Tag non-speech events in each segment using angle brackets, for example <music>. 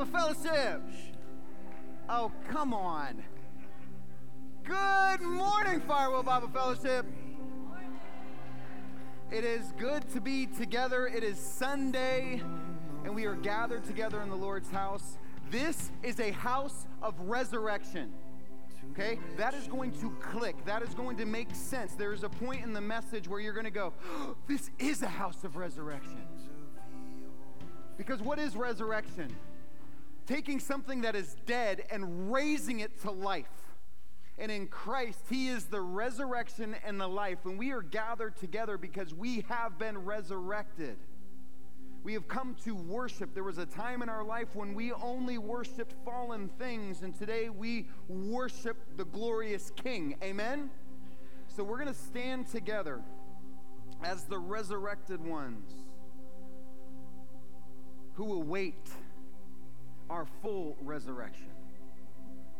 Bible Fellowship. Oh, come on. Good morning, Firewheel Bible Fellowship. It is good to be together. It is Sunday, and we are gathered together in the Lord's house. This is a house of resurrection. Okay? That is going to click. That is going to make sense. There is a point in the message where you're going to go, This is a house of resurrection. Because what is resurrection? Taking something that is dead and raising it to life. And in Christ, He is the resurrection and the life. And we are gathered together because we have been resurrected. We have come to worship. There was a time in our life when we only worshiped fallen things, and today we worship the glorious King. Amen? So we're going to stand together as the resurrected ones who await our full resurrection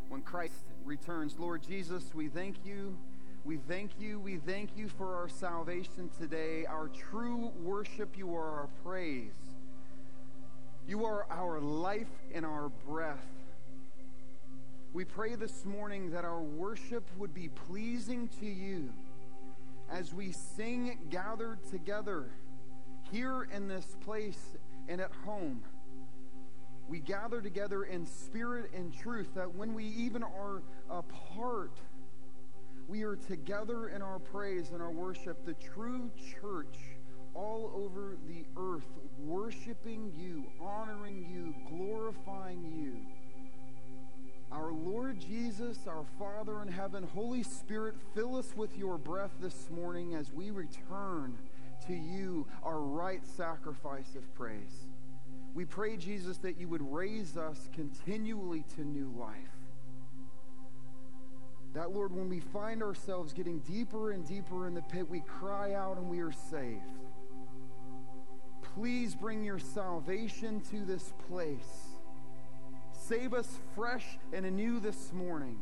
when Christ returns. Lord Jesus, we thank you. We thank you. We thank you for our salvation today, our true worship. You are our praise. You are our life and our breath. We pray this morning that our worship would be pleasing to you as we sing gathered together here in this place and at home. We gather together in spirit and truth, that when we even are apart, we are together in our praise and our worship, the true church all over the earth, worshiping you, honoring you, glorifying you. Our Lord Jesus, our Father in heaven, Holy Spirit, fill us with your breath this morning as we return to you, our right sacrifice of praise. We pray, Jesus, that you would raise us continually to new life. That, Lord, when we find ourselves getting deeper and deeper in the pit, we cry out and we are saved. Please bring your salvation to this place. Save us fresh and anew this morning.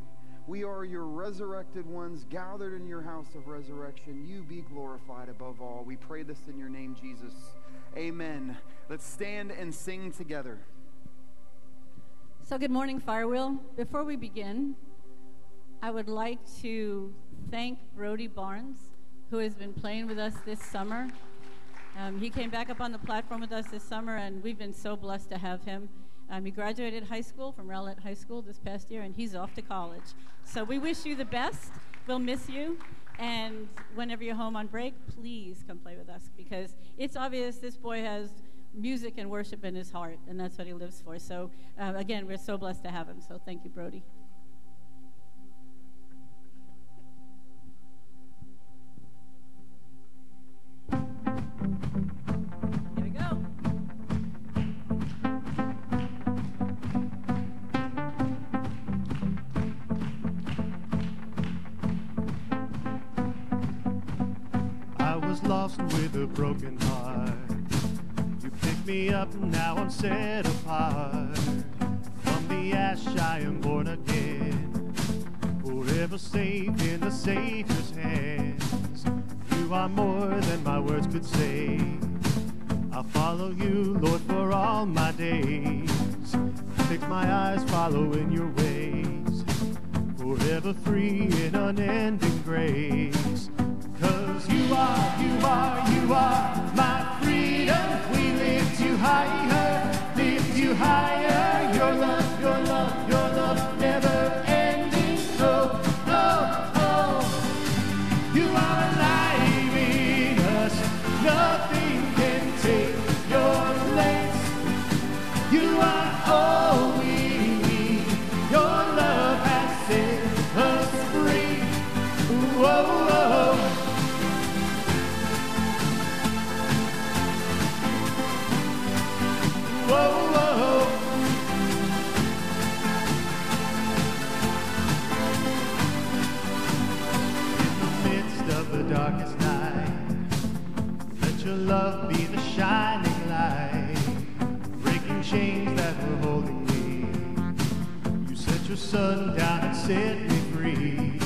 We are your resurrected ones gathered in your house of resurrection. You be glorified above all. We pray this in your name, Jesus. Amen. Let's stand and sing together. So, good morning, Firewheel. Before we begin, I would like to thank Brody Barnes, who has been playing with us this summer. Um, he came back up on the platform with us this summer, and we've been so blessed to have him. Um, he graduated high school from Rowlett High School this past year, and he's off to college. So we wish you the best. We'll miss you. And whenever you're home on break, please come play with us because it's obvious this boy has music and worship in his heart, and that's what he lives for. So, uh, again, we're so blessed to have him. So, thank you, Brody. I was lost with a broken heart. Me up, now I'm set apart. From the ash I am born again, forever safe in the Savior's hands. You are more than my words could say. I'll follow you, Lord, for all my days. Fix my eyes, follow in your ways. Forever free in unending grace. Cause you are, you are, you are my freedom. We sent your son down and set me free.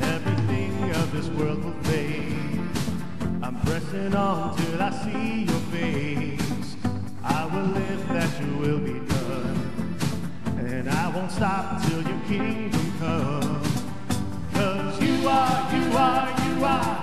Everything of this world will fade. I'm pressing on till I see your face. I will live that your will be done. And I won't stop till your kingdom come. Cause you are, you are, you are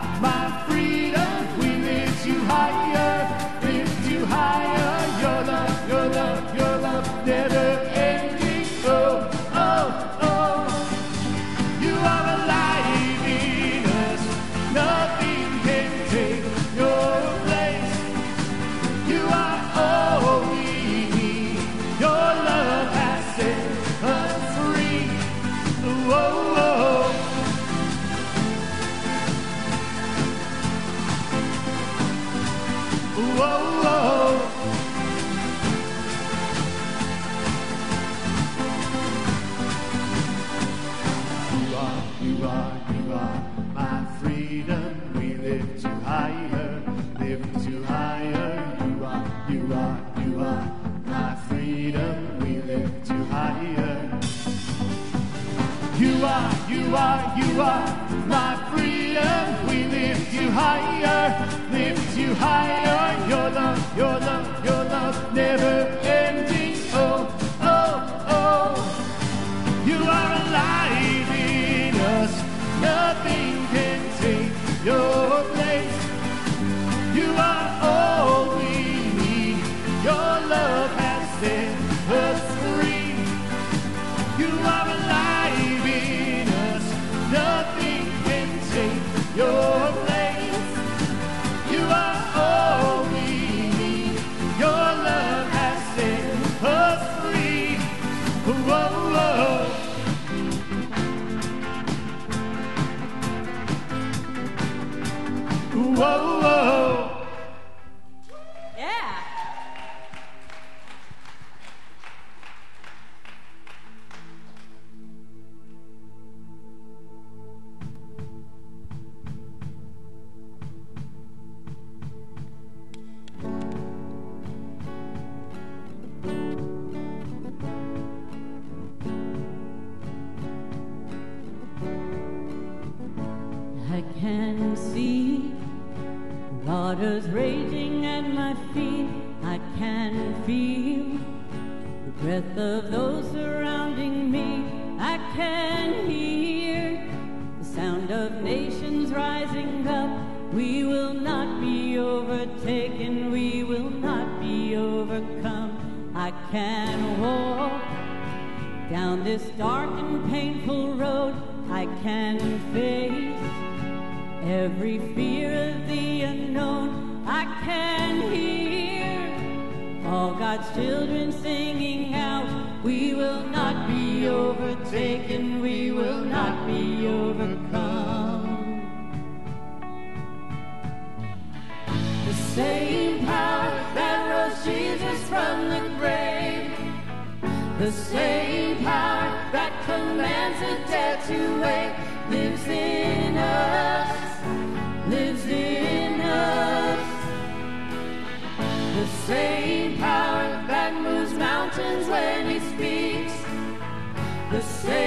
The same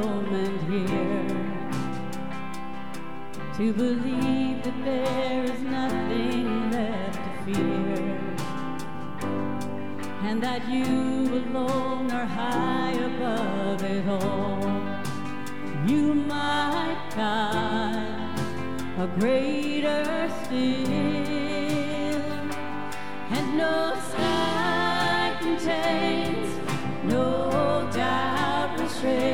moment here to believe that there is nothing left to fear and that you alone are high above it all. You, might God, a greater still, and no sky contains no doubt restrained.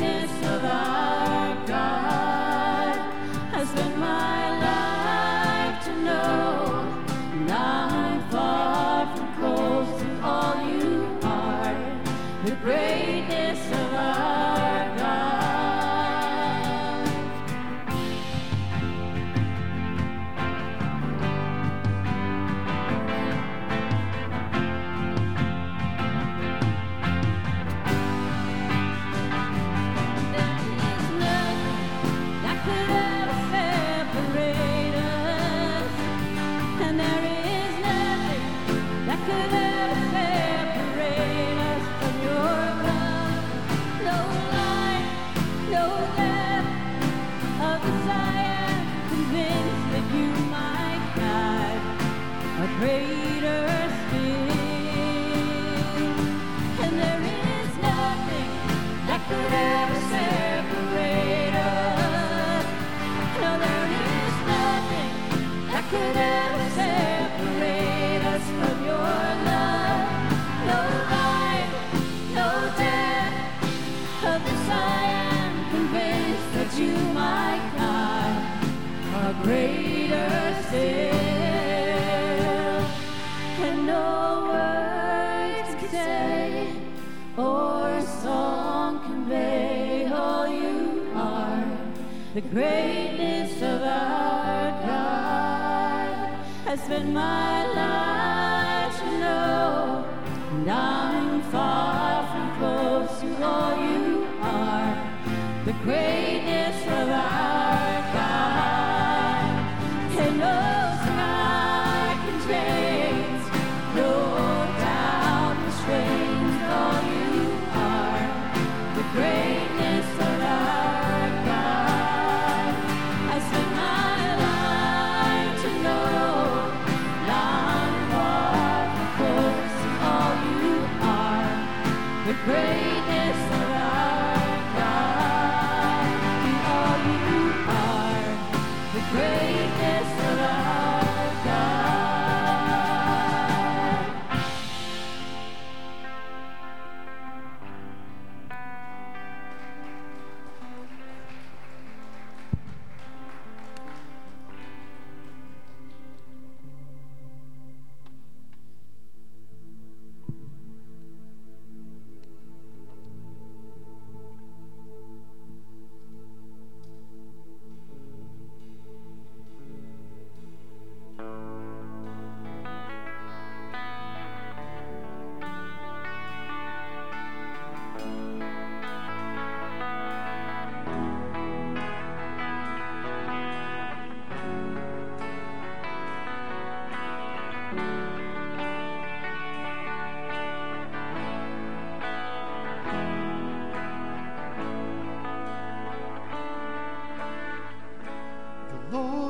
the greatness of our God. I spend my life to know. Lord.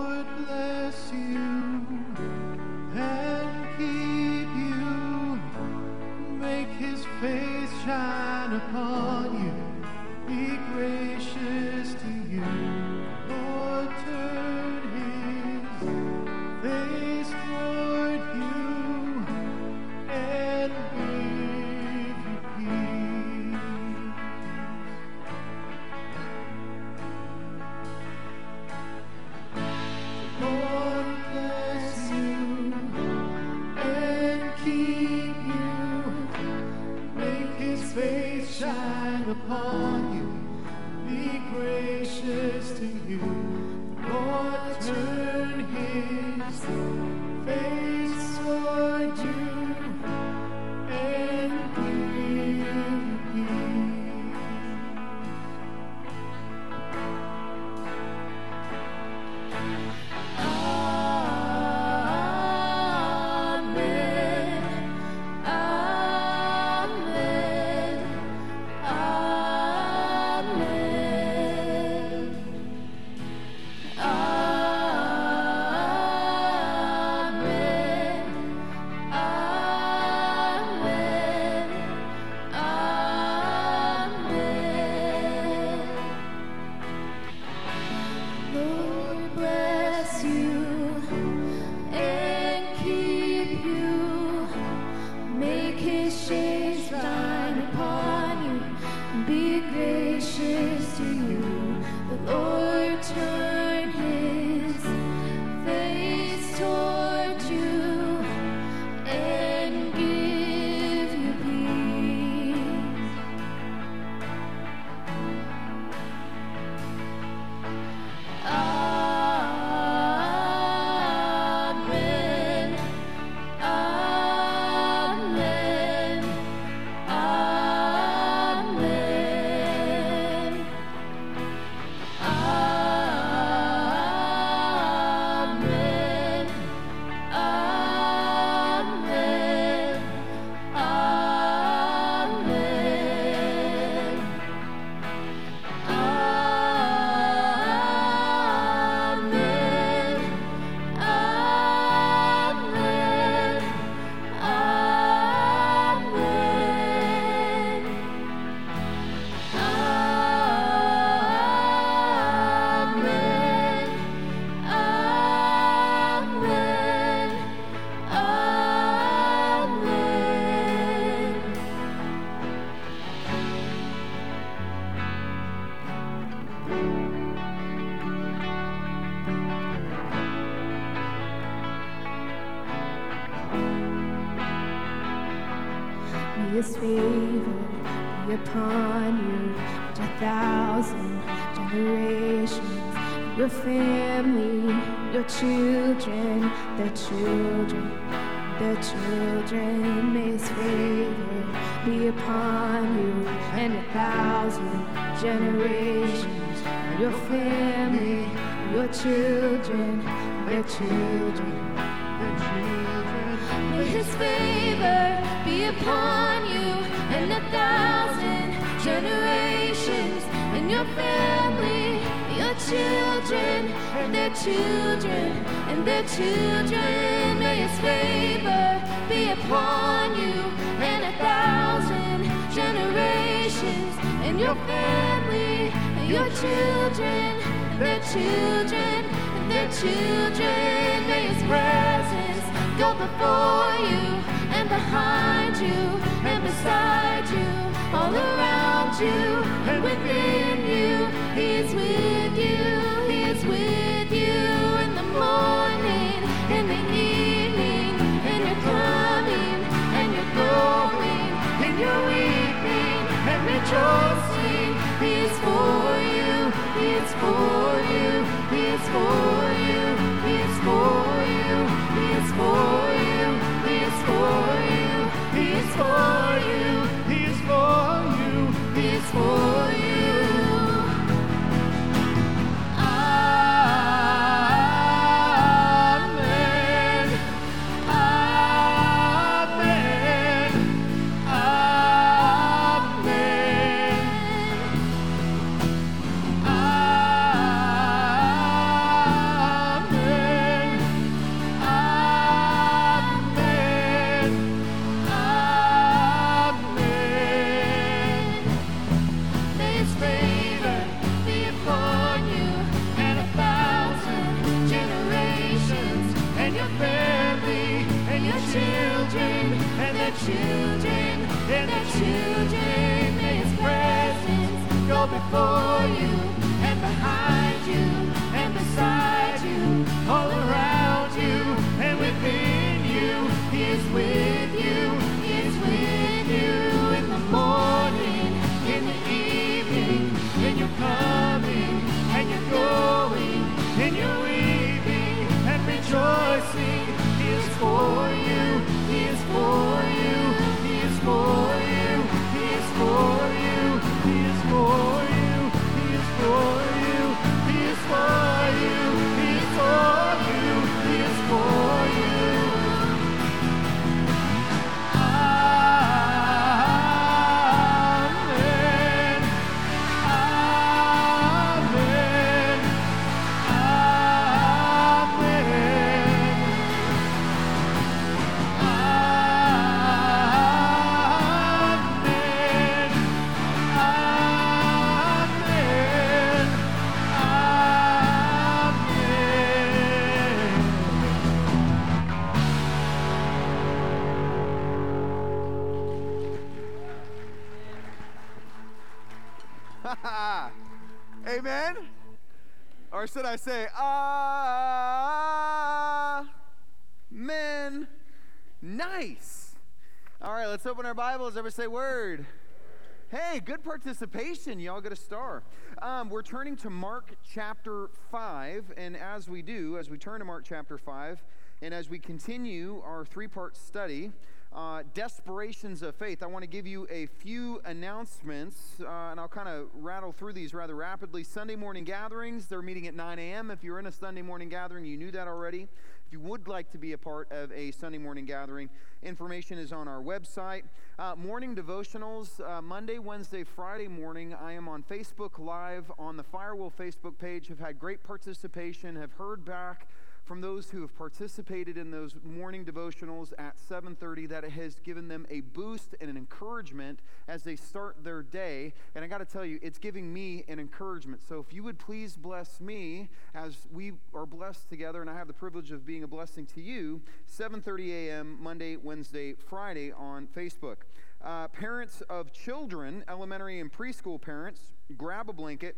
Your children, their children, their children. May His presence go before you and behind you and beside you, all around you and within you. He is with you. He is with you in the morning, in the evening, in your coming and your going, in your weeping and rejoicing. He is for. It's for you. It's for you. Or should I say, Amen? Nice. All right, let's open our Bibles. Everybody say word. Hey, good participation. Y'all get a star. Um, we're turning to Mark chapter 5. And as we do, as we turn to Mark chapter 5, and as we continue our three part study, uh, Desperations of Faith, I want to give you a few announcements, uh, and I'll kind of rattle through these rather rapidly. Sunday morning gatherings, they're meeting at 9 a.m. If you're in a Sunday morning gathering, you knew that already. If you would like to be a part of a Sunday morning gathering, information is on our website. Uh, morning devotionals, uh, Monday, Wednesday, Friday morning, I am on Facebook Live on the Firewheel Facebook page. Have had great participation, have heard back from those who have participated in those morning devotionals at 7:30 that it has given them a boost and an encouragement as they start their day and I got to tell you it's giving me an encouragement so if you would please bless me as we are blessed together and I have the privilege of being a blessing to you 7:30 a.m. Monday Wednesday Friday on Facebook uh, parents of children elementary and preschool parents grab a blanket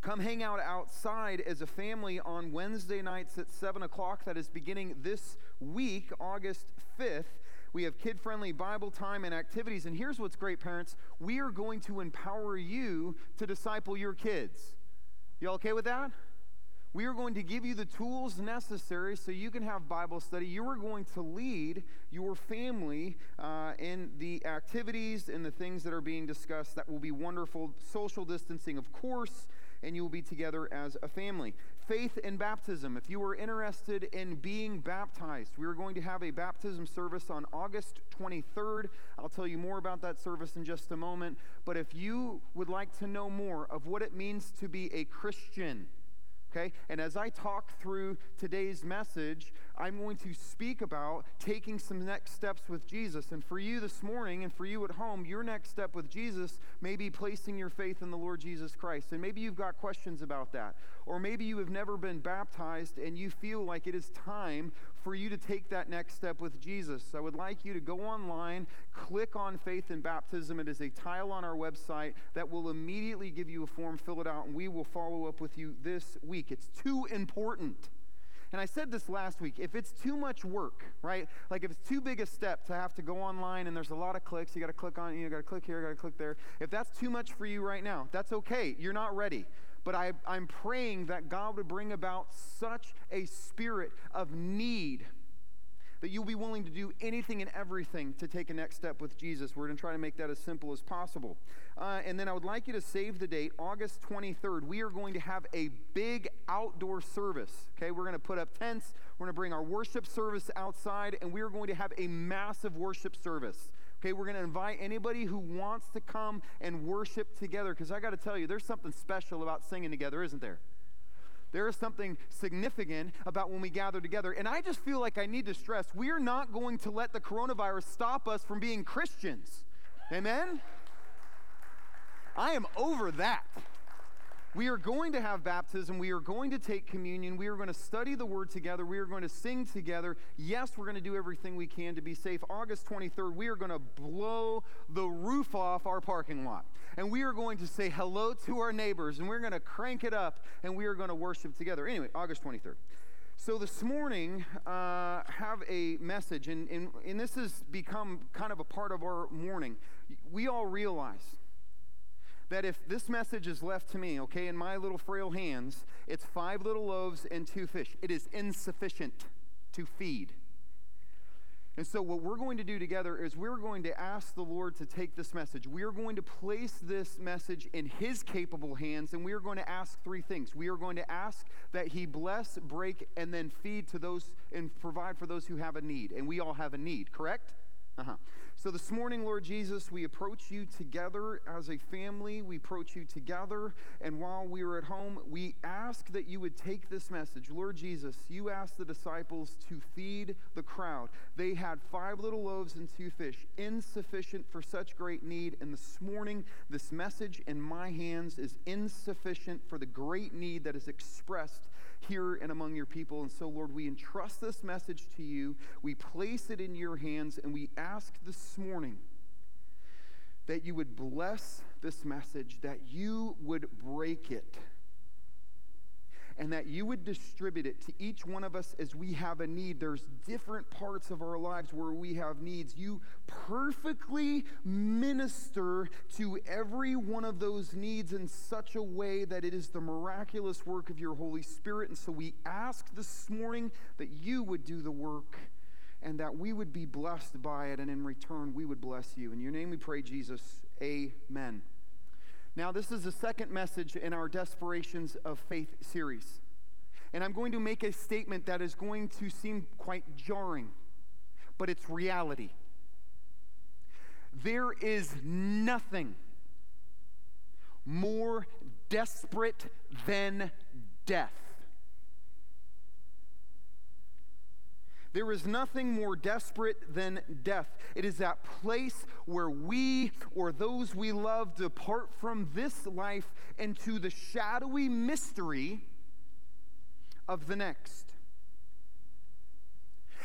Come hang out outside as a family on Wednesday nights at 7 o'clock. That is beginning this week, August 5th. We have kid friendly Bible time and activities. And here's what's great, parents we are going to empower you to disciple your kids. You all okay with that? We are going to give you the tools necessary so you can have Bible study. You are going to lead your family uh, in the activities and the things that are being discussed. That will be wonderful. Social distancing, of course, and you will be together as a family. Faith and baptism. If you are interested in being baptized, we are going to have a baptism service on August 23rd. I'll tell you more about that service in just a moment. But if you would like to know more of what it means to be a Christian, Okay? And as I talk through today's message, I'm going to speak about taking some next steps with Jesus. And for you this morning and for you at home, your next step with Jesus may be placing your faith in the Lord Jesus Christ. And maybe you've got questions about that. Or maybe you have never been baptized and you feel like it is time for you to take that next step with Jesus. I would like you to go online, click on faith in baptism. It is a tile on our website that will immediately give you a form, fill it out, and we will follow up with you this week. It's too important. And I said this last week if it's too much work, right? Like if it's too big a step to have to go online and there's a lot of clicks, you got to click on, you got to click here, got to click there. If that's too much for you right now, that's okay. You're not ready. But I, I'm praying that God would bring about such a spirit of need that you'll be willing to do anything and everything to take a next step with Jesus. We're going to try to make that as simple as possible. Uh, and then I would like you to save the date, August 23rd. We are going to have a big outdoor service. Okay, we're going to put up tents, we're going to bring our worship service outside, and we are going to have a massive worship service. Okay, we're going to invite anybody who wants to come and worship together because I got to tell you, there's something special about singing together, isn't there? There is something significant about when we gather together. And I just feel like I need to stress we are not going to let the coronavirus stop us from being Christians. Amen? I am over that. We are going to have baptism. We are going to take communion. We are going to study the word together. We are going to sing together. Yes, we're going to do everything we can to be safe. August 23rd, we are going to blow the roof off our parking lot. And we are going to say hello to our neighbors. And we're going to crank it up. And we are going to worship together. Anyway, August 23rd. So this morning, uh, have a message. And, and, and this has become kind of a part of our morning. We all realize that if this message is left to me, okay, in my little frail hands, it's five little loaves and two fish. It is insufficient to feed. And so, what we're going to do together is we're going to ask the Lord to take this message. We are going to place this message in His capable hands, and we are going to ask three things. We are going to ask that He bless, break, and then feed to those and provide for those who have a need. And we all have a need, correct? Uh huh. So this morning, Lord Jesus, we approach you together as a family. We approach you together. And while we are at home, we ask that you would take this message. Lord Jesus, you asked the disciples to feed the crowd. They had five little loaves and two fish, insufficient for such great need. And this morning, this message in my hands is insufficient for the great need that is expressed here and among your people. And so, Lord, we entrust this message to you. We place it in your hands, and we ask this morning that you would bless this message, that you would break it and that you would distribute it to each one of us as we have a need. There's different parts of our lives where we have needs. You perfectly minister to every one of those needs in such a way that it is the miraculous work of your Holy Spirit. And so we ask this morning that you would do the work and that we would be blessed by it, and in return, we would bless you. In your name we pray, Jesus. Amen. Now, this is the second message in our Desperations of Faith series. And I'm going to make a statement that is going to seem quite jarring, but it's reality. There is nothing more desperate than death. There is nothing more desperate than death. It is that place where we or those we love depart from this life into the shadowy mystery of the next.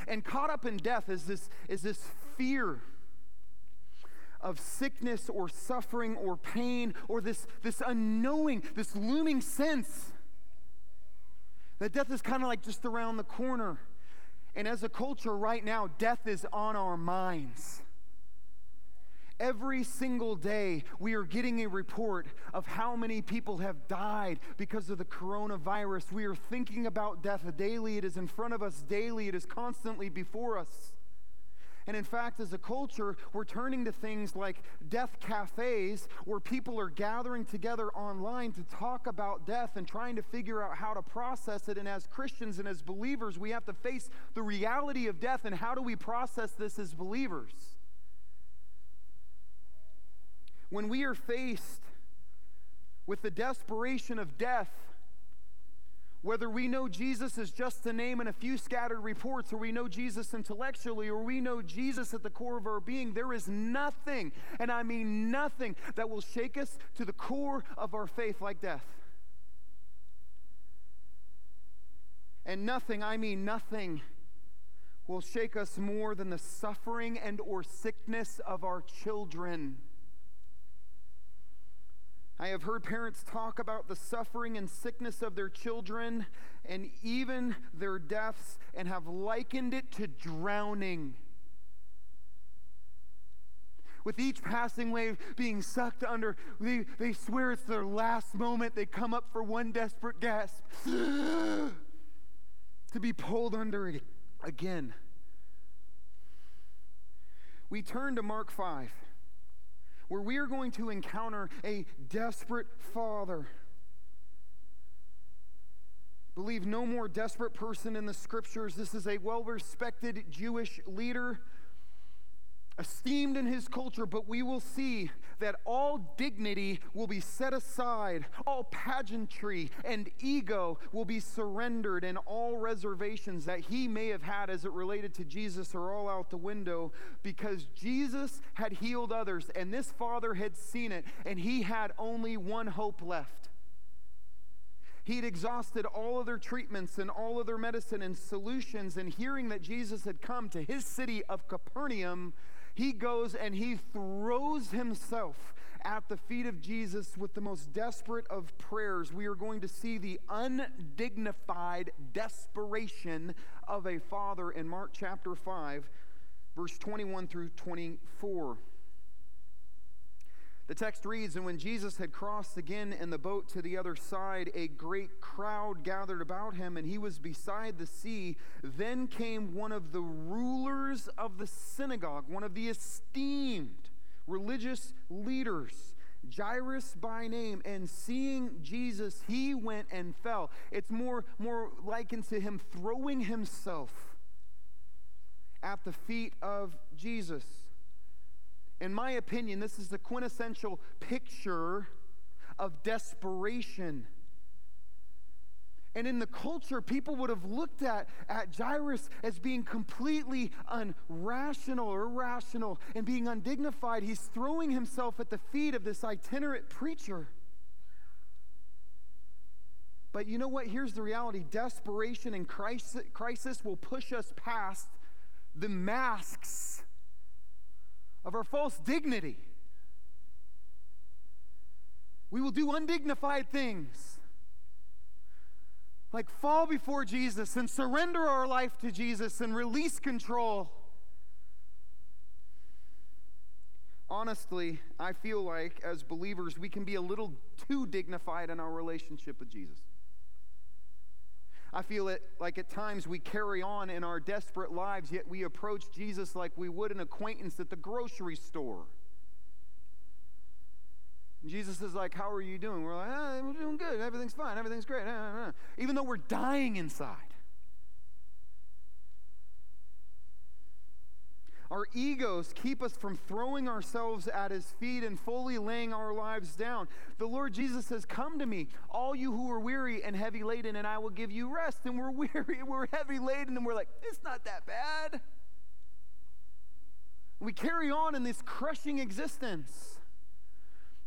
And caught up in death is this, is this fear of sickness or suffering or pain or this, this unknowing, this looming sense that death is kind of like just around the corner. And as a culture right now, death is on our minds. Every single day, we are getting a report of how many people have died because of the coronavirus. We are thinking about death daily. It is in front of us daily, it is constantly before us. And in fact, as a culture, we're turning to things like death cafes where people are gathering together online to talk about death and trying to figure out how to process it. And as Christians and as believers, we have to face the reality of death and how do we process this as believers? When we are faced with the desperation of death, whether we know Jesus is just a name in a few scattered reports, or we know Jesus intellectually, or we know Jesus at the core of our being, there is nothing, and I mean nothing, that will shake us to the core of our faith like death. And nothing, I mean nothing, will shake us more than the suffering and or sickness of our children. I have heard parents talk about the suffering and sickness of their children and even their deaths and have likened it to drowning. With each passing wave being sucked under, they, they swear it's their last moment. They come up for one desperate gasp <gasps> to be pulled under again. We turn to Mark 5 where we are going to encounter a desperate father. Believe no more desperate person in the scriptures. This is a well respected Jewish leader esteemed in his culture, but we will see that all dignity will be set aside, all pageantry and ego will be surrendered, and all reservations that he may have had as it related to Jesus are all out the window because Jesus had healed others, and this father had seen it, and he had only one hope left. He'd exhausted all other treatments and all other medicine and solutions, and hearing that Jesus had come to his city of Capernaum, he goes and he throws himself at the feet of Jesus with the most desperate of prayers. We are going to see the undignified desperation of a father in Mark chapter 5, verse 21 through 24. The text reads And when Jesus had crossed again in the boat to the other side, a great crowd gathered about him, and he was beside the sea. Then came one of the rulers of the synagogue, one of the esteemed religious leaders. Jairus by name, and seeing Jesus, he went and fell. It's more, more likened to him throwing himself at the feet of Jesus in my opinion, this is the quintessential picture of desperation. And in the culture, people would have looked at, at Jairus as being completely unrational or irrational and being undignified. He's throwing himself at the feet of this itinerant preacher. But you know what? Here's the reality desperation and crisis, crisis will push us past the masks of our false dignity. We will do undignified things like fall before Jesus and surrender our life to Jesus and release control. Honestly, I feel like as believers, we can be a little too dignified in our relationship with Jesus. I feel it like at times we carry on in our desperate lives, yet we approach Jesus like we would an acquaintance at the grocery store. Jesus is like, How are you doing? We're like, ah, We're doing good. Everything's fine. Everything's great. Ah, ah, ah. Even though we're dying inside. Our egos keep us from throwing ourselves at his feet and fully laying our lives down. The Lord Jesus says, Come to me, all you who are weary and heavy laden, and I will give you rest. And we're <laughs> weary, and we're heavy laden, and we're like, It's not that bad. We carry on in this crushing existence.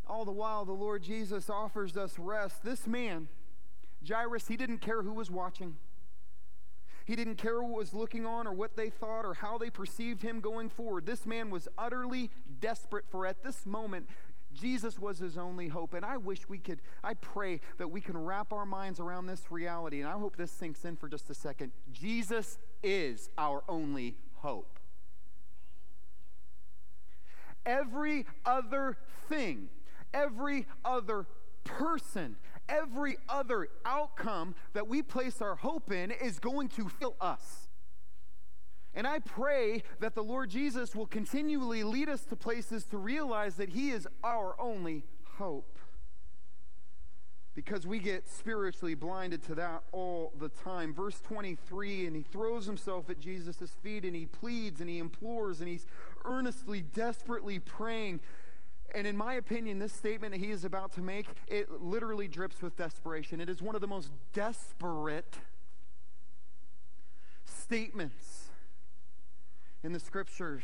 All the while, the Lord Jesus offers us rest. This man, Jairus, he didn't care who was watching. He didn't care what was looking on or what they thought or how they perceived him going forward. This man was utterly desperate for at this moment Jesus was his only hope. And I wish we could, I pray that we can wrap our minds around this reality. And I hope this sinks in for just a second. Jesus is our only hope. Every other thing, every other person, every other outcome that we place our hope in is going to fill us. And I pray that the Lord Jesus will continually lead us to places to realize that He is our only hope. Because we get spiritually blinded to that all the time. Verse 23 and he throws himself at Jesus' feet and he pleads and he implores and he's earnestly, desperately praying and in my opinion, this statement that he is about to make, it literally drips with desperation. It is one of the most desperate statements in the scriptures.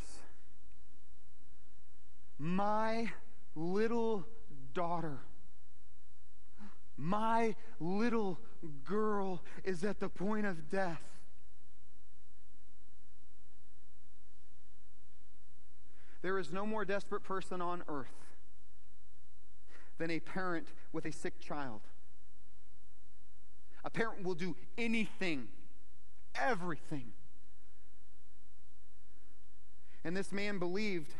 My little daughter, my little girl is at the point of death. There is no more desperate person on earth than a parent with a sick child. A parent will do anything, everything. And this man believed,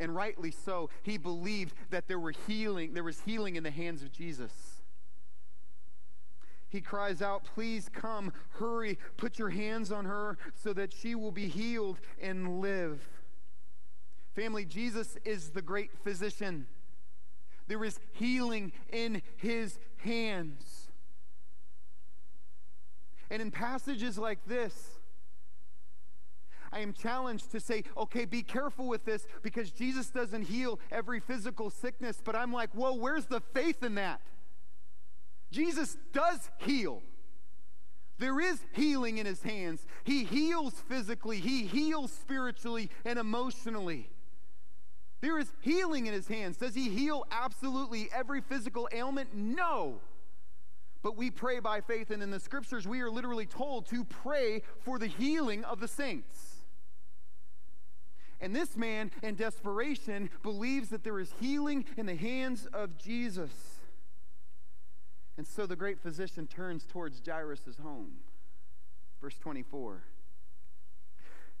and rightly so, he believed that there were healing, there was healing in the hands of Jesus. He cries out, Please come, hurry, put your hands on her so that she will be healed and live. Family, Jesus is the great physician. There is healing in his hands. And in passages like this, I am challenged to say, okay, be careful with this because Jesus doesn't heal every physical sickness. But I'm like, whoa, where's the faith in that? Jesus does heal. There is healing in his hands. He heals physically, he heals spiritually and emotionally. There is healing in his hands. Does he heal absolutely every physical ailment? No. But we pray by faith, and in the scriptures, we are literally told to pray for the healing of the saints. And this man, in desperation, believes that there is healing in the hands of Jesus. And so the great physician turns towards Jairus' home. Verse 24.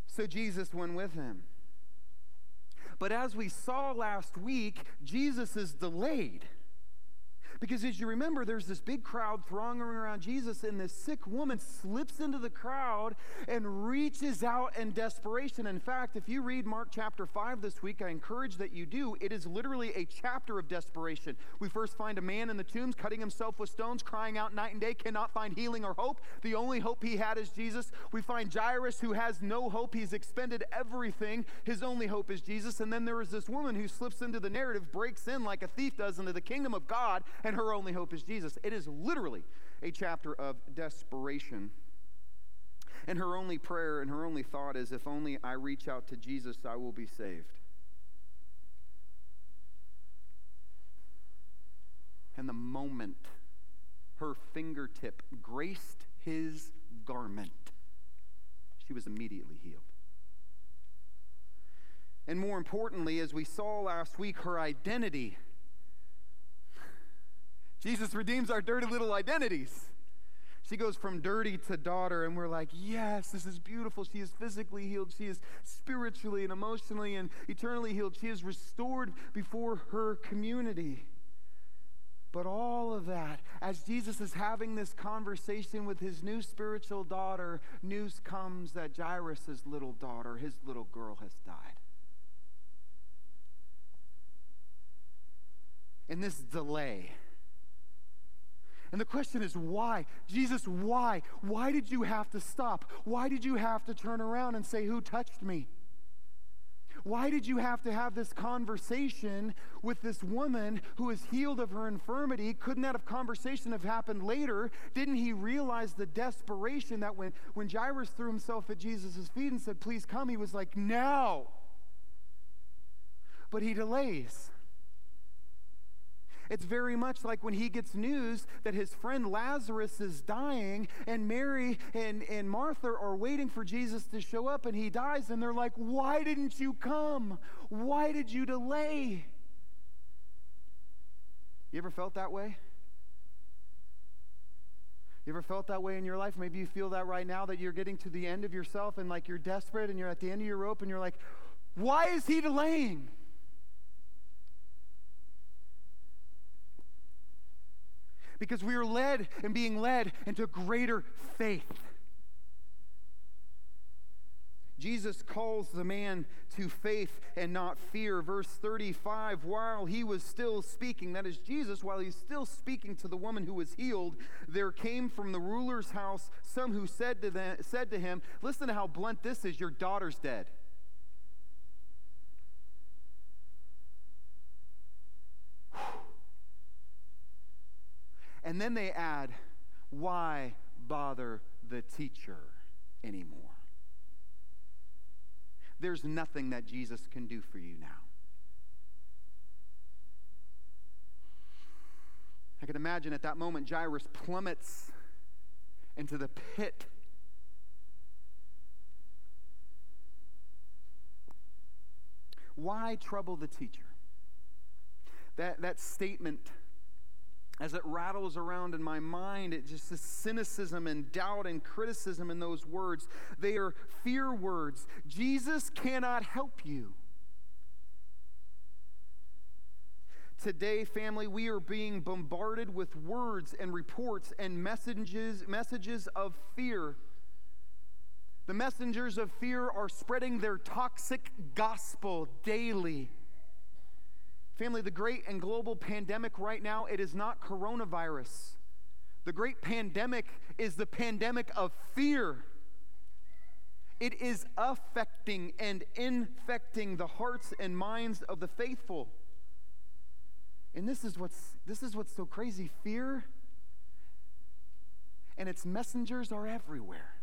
So Jesus went with him. But as we saw last week, Jesus is delayed. Because as you remember, there's this big crowd thronging around Jesus, and this sick woman slips into the crowd and reaches out in desperation. In fact, if you read Mark chapter 5 this week, I encourage that you do. It is literally a chapter of desperation. We first find a man in the tombs cutting himself with stones, crying out night and day, cannot find healing or hope. The only hope he had is Jesus. We find Jairus who has no hope. He's expended everything. His only hope is Jesus. And then there is this woman who slips into the narrative, breaks in like a thief does into the kingdom of God, and and her only hope is Jesus. It is literally a chapter of desperation. And her only prayer and her only thought is if only I reach out to Jesus, I will be saved. And the moment her fingertip graced his garment, she was immediately healed. And more importantly, as we saw last week, her identity Jesus redeems our dirty little identities. She goes from dirty to daughter, and we're like, yes, this is beautiful. She is physically healed. She is spiritually and emotionally and eternally healed. She is restored before her community. But all of that, as Jesus is having this conversation with his new spiritual daughter, news comes that Jairus' little daughter, his little girl, has died. In this delay, and the question is, why? Jesus, why? Why did you have to stop? Why did you have to turn around and say, Who touched me? Why did you have to have this conversation with this woman who is healed of her infirmity? Couldn't that have conversation have happened later? Didn't he realize the desperation that when, when Jairus threw himself at Jesus' feet and said, Please come, he was like, Now. But he delays. It's very much like when he gets news that his friend Lazarus is dying, and Mary and, and Martha are waiting for Jesus to show up, and he dies, and they're like, Why didn't you come? Why did you delay? You ever felt that way? You ever felt that way in your life? Maybe you feel that right now that you're getting to the end of yourself and like you're desperate and you're at the end of your rope and you're like, why is he delaying? Because we are led and being led into greater faith. Jesus calls the man to faith and not fear. Verse 35 while he was still speaking, that is Jesus, while he's still speaking to the woman who was healed, there came from the ruler's house some who said to, them, said to him, Listen to how blunt this is, your daughter's dead. And then they add, why bother the teacher anymore? There's nothing that Jesus can do for you now. I can imagine at that moment, Jairus plummets into the pit. Why trouble the teacher? That, that statement as it rattles around in my mind, it just is cynicism and doubt and criticism in those words. They are fear words. Jesus cannot help you. Today, family, we are being bombarded with words and reports and messages, messages of fear. The messengers of fear are spreading their toxic gospel daily. Family, the great and global pandemic right now, it is not coronavirus. The great pandemic is the pandemic of fear. It is affecting and infecting the hearts and minds of the faithful. And this is what's this is what's so crazy. Fear and its messengers are everywhere.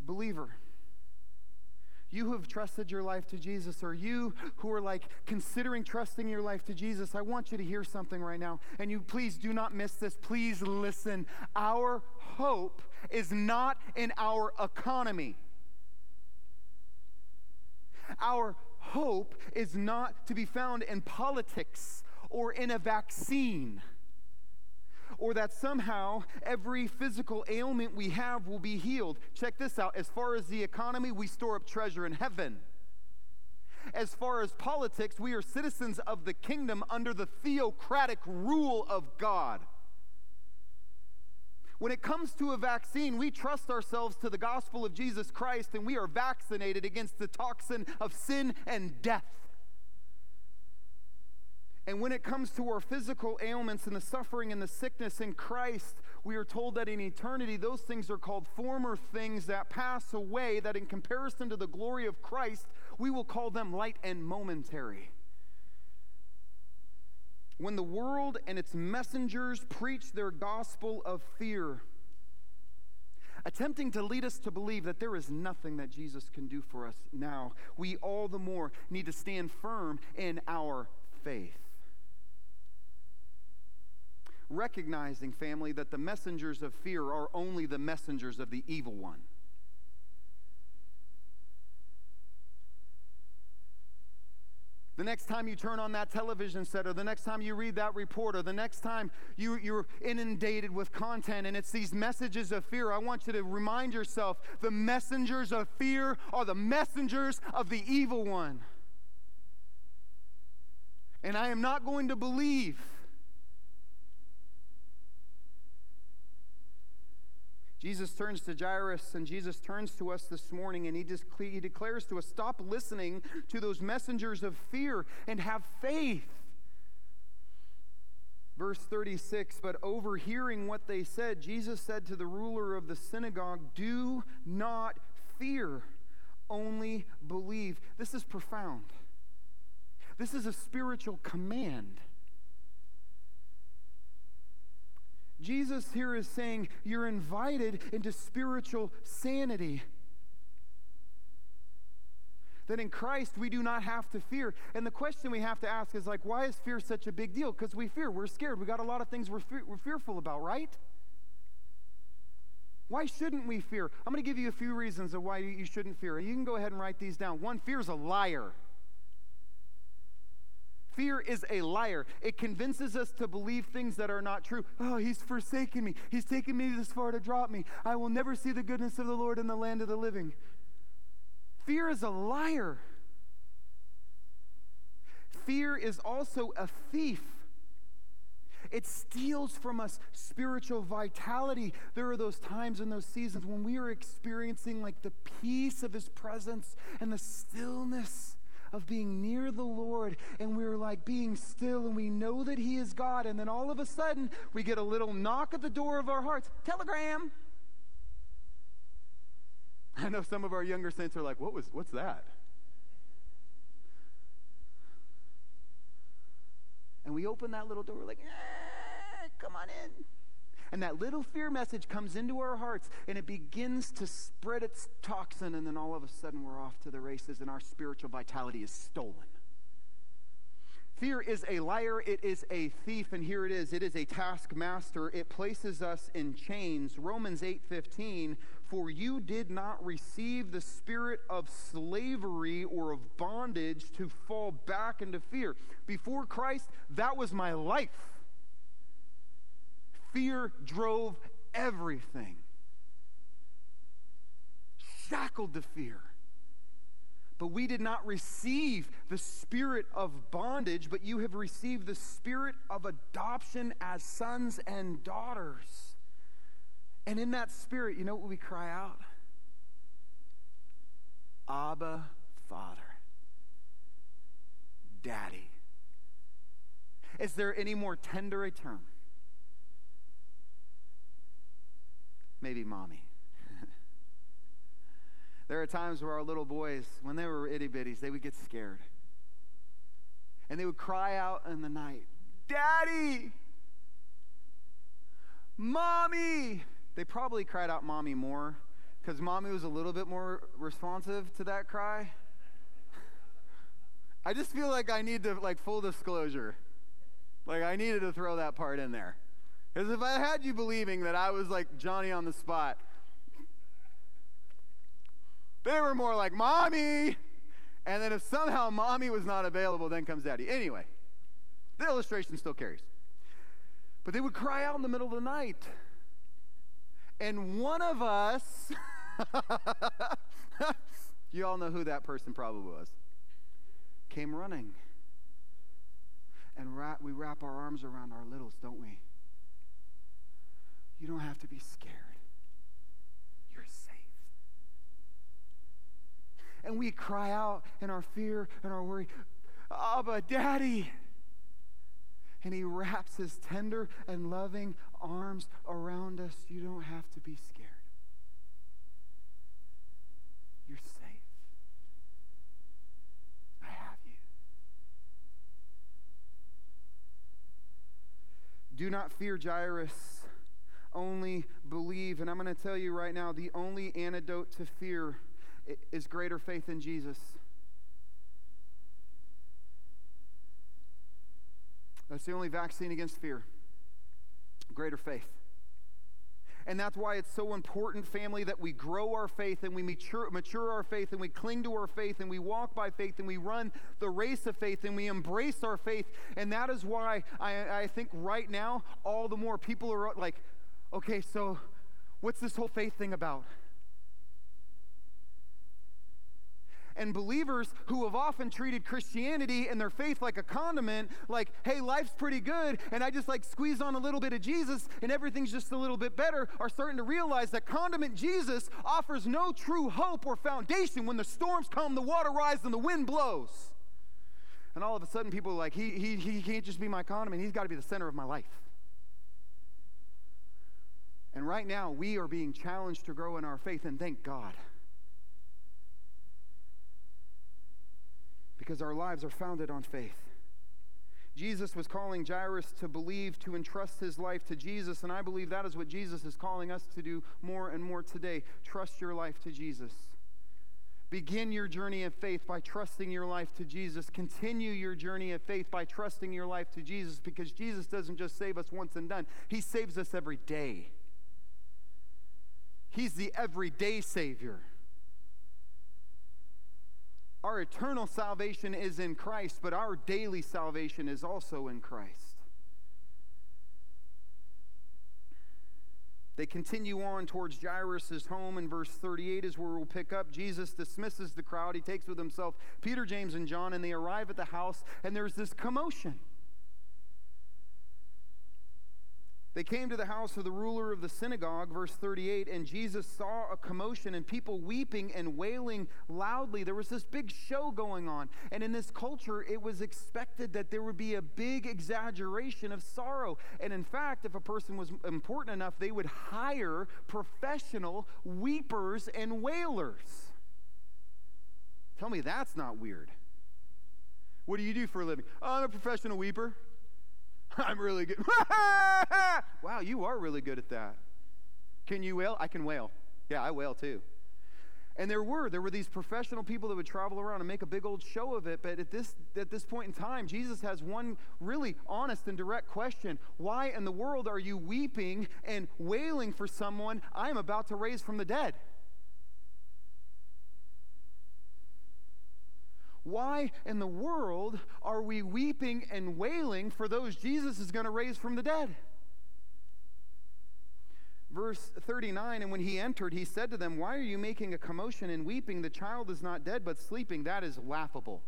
Believer, you who have trusted your life to Jesus, or you who are like considering trusting your life to Jesus, I want you to hear something right now. And you please do not miss this. Please listen. Our hope is not in our economy. Our hope is not to be found in politics or in a vaccine or that somehow every physical ailment we have will be healed. Check this out. As far as the economy, we store up treasure in heaven. As far as politics, we are citizens of the kingdom under the theocratic rule of God. When it comes to a vaccine, we trust ourselves to the gospel of Jesus Christ and we are vaccinated against the toxin of sin and death. And when it comes to our physical ailments and the suffering and the sickness in Christ, we are told that in eternity, those things are called former things that pass away, that in comparison to the glory of Christ, we will call them light and momentary. When the world and its messengers preach their gospel of fear, attempting to lead us to believe that there is nothing that Jesus can do for us now, we all the more need to stand firm in our faith recognizing, family, that the messengers of fear are only the messengers of the evil one. The next time you turn on that television set, or the next time you read that report, or the next time you, you're inundated with content and it's these messages of fear, I want you to remind yourself the messengers of fear are the messengers of the evil one. And I am not going to believe Jesus turns to Jairus and Jesus turns to us this morning and he, he declares to us stop listening to those messengers of fear and have faith. Verse 36 But overhearing what they said, Jesus said to the ruler of the synagogue, Do not fear, only believe. This is profound. This is a spiritual command. Jesus here is saying you're invited into spiritual sanity. That in Christ we do not have to fear. And the question we have to ask is like, why is fear such a big deal? Because we fear. We're scared. We got a lot of things we're, fe- we're fearful about, right? Why shouldn't we fear? I'm going to give you a few reasons of why you shouldn't fear. You can go ahead and write these down. One, fear is a liar. Fear is a liar. It convinces us to believe things that are not true. Oh, he's forsaken me. He's taken me this far to drop me. I will never see the goodness of the Lord in the land of the living. Fear is a liar. Fear is also a thief. It steals from us spiritual vitality. There are those times and those seasons when we are experiencing like the peace of His presence and the stillness of being near the Lord and we're like being still and we know that He is God. And then all of a sudden, we get a little knock at the door of our hearts telegram. I know some of our younger saints are like, what was, what's that? And we open that little door, we're like, eh, come on in. And that little fear message comes into our hearts and it begins to spread its toxin, and then all of a sudden we're off to the races and our spiritual vitality is stolen. Fear is a liar, it is a thief, and here it is. It is a taskmaster. It places us in chains. Romans 8:15, for you did not receive the spirit of slavery or of bondage to fall back into fear. Before Christ, that was my life. Fear drove everything. Shackled to fear. But we did not receive the spirit of bondage, but you have received the spirit of adoption as sons and daughters. And in that spirit, you know what we cry out? Abba, Father. Daddy. Is there any more tender a term? Maybe mommy. <laughs> there are times where our little boys, when they were itty bitties, they would get scared. And they would cry out in the night, Daddy! Mommy! They probably cried out mommy more because mommy was a little bit more responsive to that cry. <laughs> I just feel like I need to, like, full disclosure. Like, I needed to throw that part in there. Because if I had you believing that I was like Johnny on the spot, they were more like, Mommy! And then if somehow mommy was not available, then comes daddy. Anyway, the illustration still carries. But they would cry out in the middle of the night. And one of us, <laughs> you all know who that person probably was, came running. And we wrap our arms around our littles, don't we? You don't have to be scared. You're safe. And we cry out in our fear and our worry, Abba, Daddy. And he wraps his tender and loving arms around us. You don't have to be scared. You're safe. I have you. Do not fear Jairus, only believe. And I'm going to tell you right now the only antidote to fear is greater faith in Jesus. That's the only vaccine against fear. Greater faith. And that's why it's so important, family, that we grow our faith and we mature, mature our faith and we cling to our faith and we walk by faith and we run the race of faith and we embrace our faith. And that is why I, I think right now, all the more people are like, okay, so what's this whole faith thing about? and believers who have often treated Christianity and their faith like a condiment, like, hey, life's pretty good, and I just like squeeze on a little bit of Jesus and everything's just a little bit better, are starting to realize that condiment Jesus offers no true hope or foundation when the storms come, the water rises, and the wind blows. And all of a sudden, people are like, he, he, he can't just be my condiment, he's got to be the center of my life. And right now, we are being challenged to grow in our faith, and thank God. because our lives are founded on faith. Jesus was calling Jairus to believe, to entrust his life to Jesus, and I believe that is what Jesus is calling us to do more and more today. Trust your life to Jesus. Begin your journey of faith by trusting your life to Jesus. Continue your journey of faith by trusting your life to Jesus because Jesus doesn't just save us once and done, He saves us every day. He's the everyday Savior. Our eternal salvation is in Christ, but our daily salvation is also in Christ. They continue on towards Jairus' home in verse 38 is where we'll pick up. Jesus dismisses the crowd. He takes with himself Peter, James, and John, and they arrive at the house, and there's this commotion. They came to the house of the ruler of the synagogue, verse 38, and Jesus saw a commotion and people weeping and wailing loudly. There was this big show going on. And in this culture, it was expected that there would be a big exaggeration of sorrow. And in fact, if a person was important enough, they would hire professional weepers and wailers. Tell me that's not weird. What do you do for a living? I'm a professional weeper. <laughs> I'm really good. <laughs> wow, you are really good at that. Can you wail? I can wail. Yeah, I wail too. And there were there were these professional people that would travel around and make a big old show of it. But at this at this point in time, Jesus has one really honest and direct question: Why in the world are you weeping and wailing for someone I am about to raise from the dead? Why in the world are we weeping and wailing for those Jesus is going to raise from the dead? Verse 39 And when he entered, he said to them, Why are you making a commotion and weeping? The child is not dead, but sleeping. That is laughable.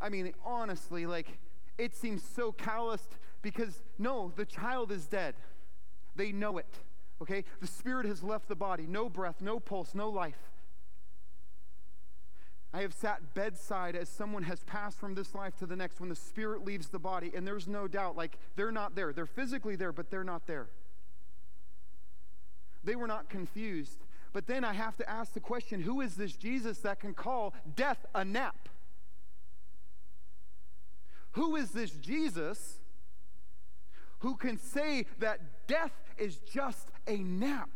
I mean, honestly, like, it seems so calloused because no, the child is dead. They know it. Okay? The spirit has left the body. No breath, no pulse, no life. I have sat bedside as someone has passed from this life to the next when the spirit leaves the body, and there's no doubt, like, they're not there. They're physically there, but they're not there. They were not confused. But then I have to ask the question who is this Jesus that can call death a nap? Who is this Jesus who can say that death is just a nap?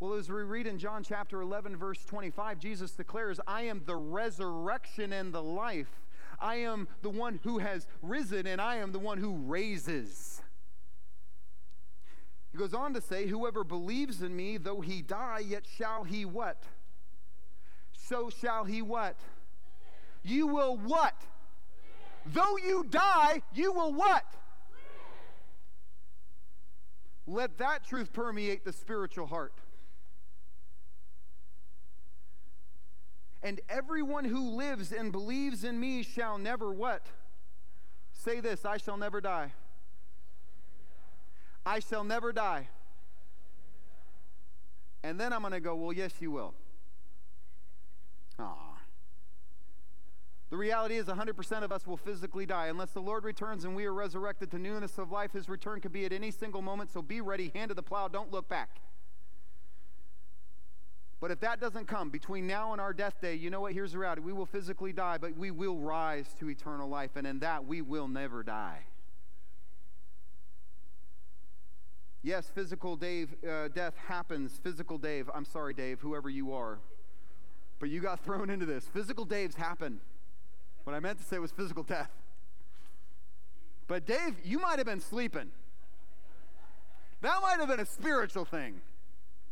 Well, as we read in John chapter 11, verse 25, Jesus declares, I am the resurrection and the life. I am the one who has risen, and I am the one who raises. He goes on to say, Whoever believes in me, though he die, yet shall he what? So shall he what? You will what? Though you die, you will what? Let that truth permeate the spiritual heart. And everyone who lives and believes in me shall never what? Say this I shall never die. I shall never die. And then I'm going to go, well, yes, you will. Ah. The reality is 100% of us will physically die. Unless the Lord returns and we are resurrected to newness of life, his return could be at any single moment. So be ready, hand to the plow, don't look back. But if that doesn't come between now and our death day, you know what? Here's the reality. We will physically die, but we will rise to eternal life. And in that, we will never die. Yes, physical Dave, uh, death happens. Physical Dave, I'm sorry, Dave, whoever you are. But you got <laughs> thrown into this. Physical Daves happen. What I meant to say was physical death. But Dave, you might have been sleeping. That might have been a spiritual thing.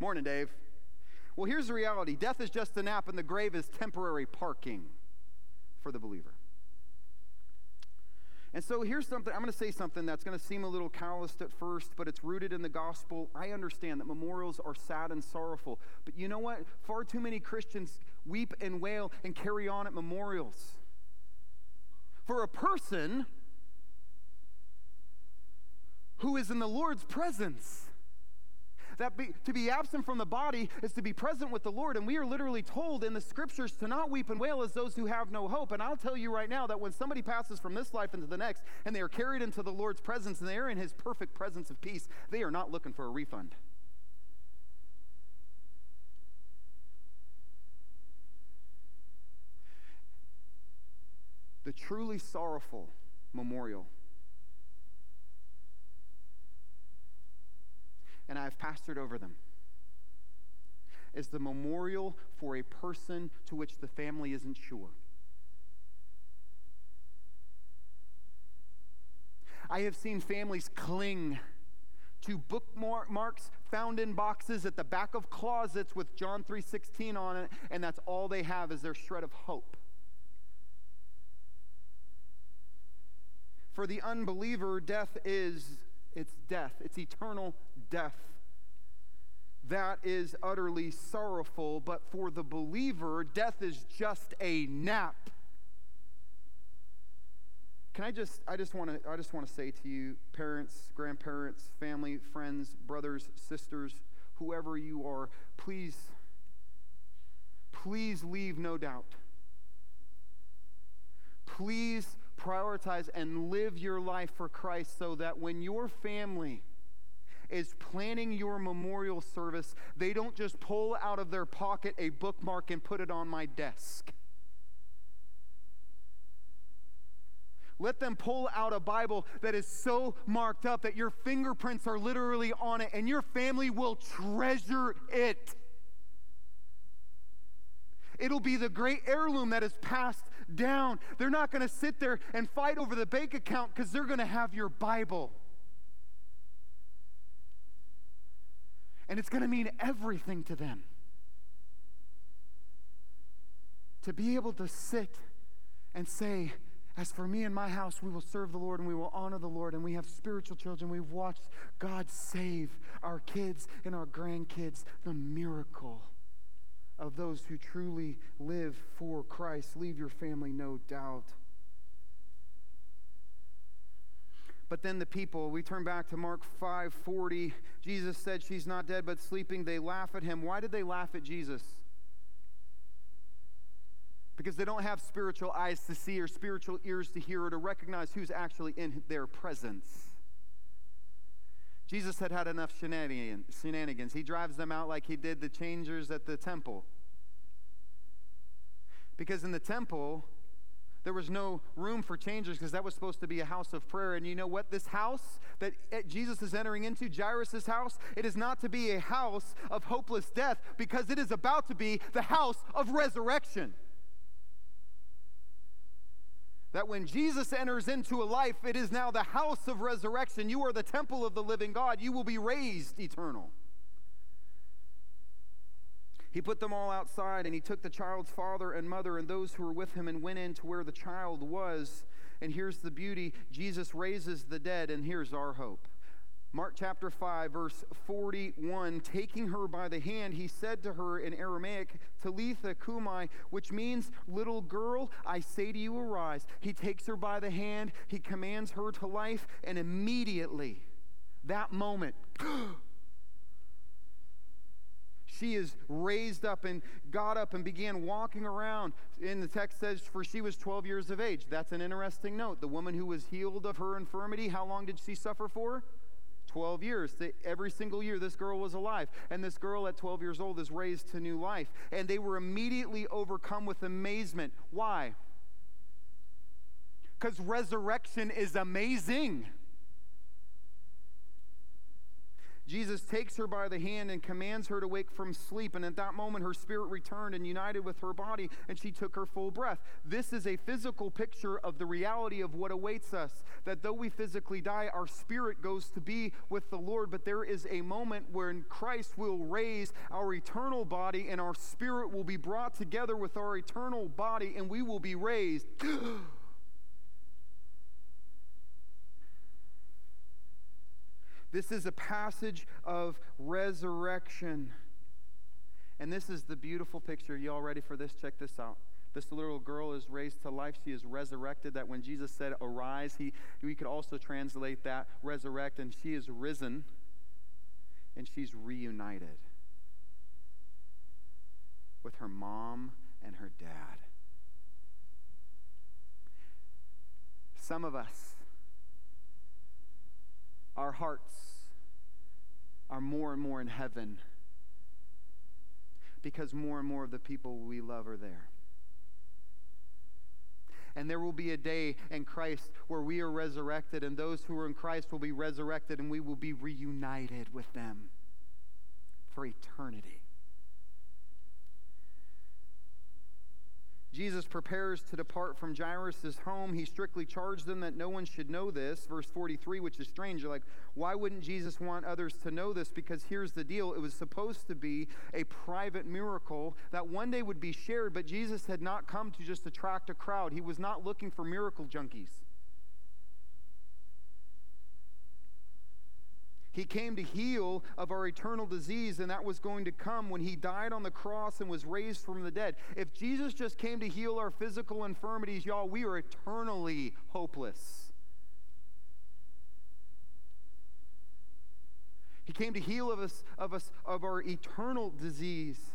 Morning, Dave. Well, here's the reality death is just a nap, and the grave is temporary parking for the believer. And so here's something, I'm going to say something that's going to seem a little calloused at first, but it's rooted in the gospel. I understand that memorials are sad and sorrowful. But you know what? Far too many Christians weep and wail and carry on at memorials. For a person who is in the Lord's presence, that be, to be absent from the body is to be present with the Lord. And we are literally told in the scriptures to not weep and wail as those who have no hope. And I'll tell you right now that when somebody passes from this life into the next and they are carried into the Lord's presence and they are in his perfect presence of peace, they are not looking for a refund. The truly sorrowful memorial and I've pastored over them, is the memorial for a person to which the family isn't sure. I have seen families cling to bookmarks found in boxes at the back of closets with John 3:16 on it and that's all they have is their shred of hope. For the unbeliever death is it's death. It's eternal death. That is utterly sorrowful, but for the believer, death is just a nap. Can I just I just want to I just want to say to you parents, grandparents, family, friends, brothers, sisters, whoever you are, please please leave no doubt. Please prioritize and live your life for Christ so that when your family is planning your memorial service, they don't just pull out of their pocket a bookmark and put it on my desk. Let them pull out a Bible that is so marked up that your fingerprints are literally on it and your family will treasure it. It'll be the great heirloom that is passed down. They're not going to sit there and fight over the bank account because they're going to have your Bible. And it's going to mean everything to them. To be able to sit and say, as for me and my house, we will serve the Lord and we will honor the Lord. And we have spiritual children. We've watched God save our kids and our grandkids. The miracle of those who truly live for Christ. Leave your family, no doubt. But then the people, we turn back to Mark 5:40. Jesus said she's not dead but sleeping. They laugh at him. Why did they laugh at Jesus? Because they don't have spiritual eyes to see or spiritual ears to hear or to recognize who's actually in their presence. Jesus had had enough shenanigans. He drives them out like he did the changers at the temple. Because in the temple, there was no room for changers because that was supposed to be a house of prayer. And you know what? This house that eh, Jesus is entering into, Jairus' house, it is not to be a house of hopeless death because it is about to be the house of resurrection. That when Jesus enters into a life, it is now the house of resurrection. You are the temple of the living God. You will be raised eternal. He put them all outside, and he took the child's father and mother and those who were with him and went in to where the child was. And here's the beauty Jesus raises the dead, and here's our hope. Mark chapter 5, verse 41 Taking her by the hand, he said to her in Aramaic, Talitha cumi, which means, Little girl, I say to you, arise. He takes her by the hand, he commands her to life, and immediately, that moment, <gasps> <gasps> she is raised up and got up and began walking around. And the text says, for she was 12 years of age. That's an interesting note. The woman who was healed of her infirmity, how long did she suffer for? 12 years. Every single year, this girl was alive. And this girl at 12 years old is raised to new life. And they were immediately overcome with amazement. Why? Because resurrection is amazing. Jesus takes her by the hand and commands her to wake from sleep. And at that moment, her spirit returned and united with her body, and she took her full breath. This is a physical picture of the reality of what awaits us. That though we physically die, our spirit goes to be with the Lord. But there is a moment when Christ will raise our eternal body, and our spirit will be brought together with our eternal body, and we will be raised. This is a passage of resurrection. And this is the beautiful picture. You all ready for this? Check this out. This little girl is raised to life. She is resurrected. That when Jesus said, Arise, he, we could also translate that resurrect. And she is risen and she's reunited with her mom and her dad. Some of us our hearts are more and more in heaven because more and more of the people we love are there. And there will be a day in Christ where we are resurrected, and those who are in Christ will be resurrected, and we will be reunited with them for eternity. Jesus prepares to depart from Jairus' home. He strictly charged them that no one should know this. Verse 43, which is strange. You're like, why wouldn't Jesus want others to know this? Because here's the deal it was supposed to be a private miracle that one day would be shared, but Jesus had not come to just attract a crowd. He was not looking for miracle junkies. He came to heal of our eternal disease, and that was going to come when he died on the cross and was raised from the dead. If Jesus just came to heal our physical infirmities, y'all, we are eternally hopeless. He came to heal of us of us of our eternal disease.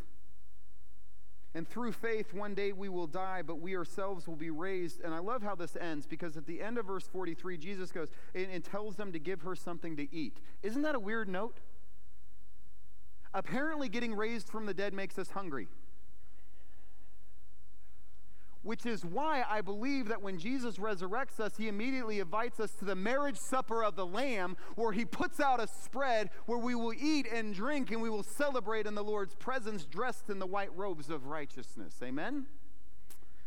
And through faith, one day we will die, but we ourselves will be raised. And I love how this ends because at the end of verse 43, Jesus goes and, and tells them to give her something to eat. Isn't that a weird note? Apparently, getting raised from the dead makes us hungry which is why I believe that when Jesus resurrects us, he immediately invites us to the marriage supper of the Lamb, where he puts out a spread where we will eat and drink and we will celebrate in the Lord's presence dressed in the white robes of righteousness. Amen?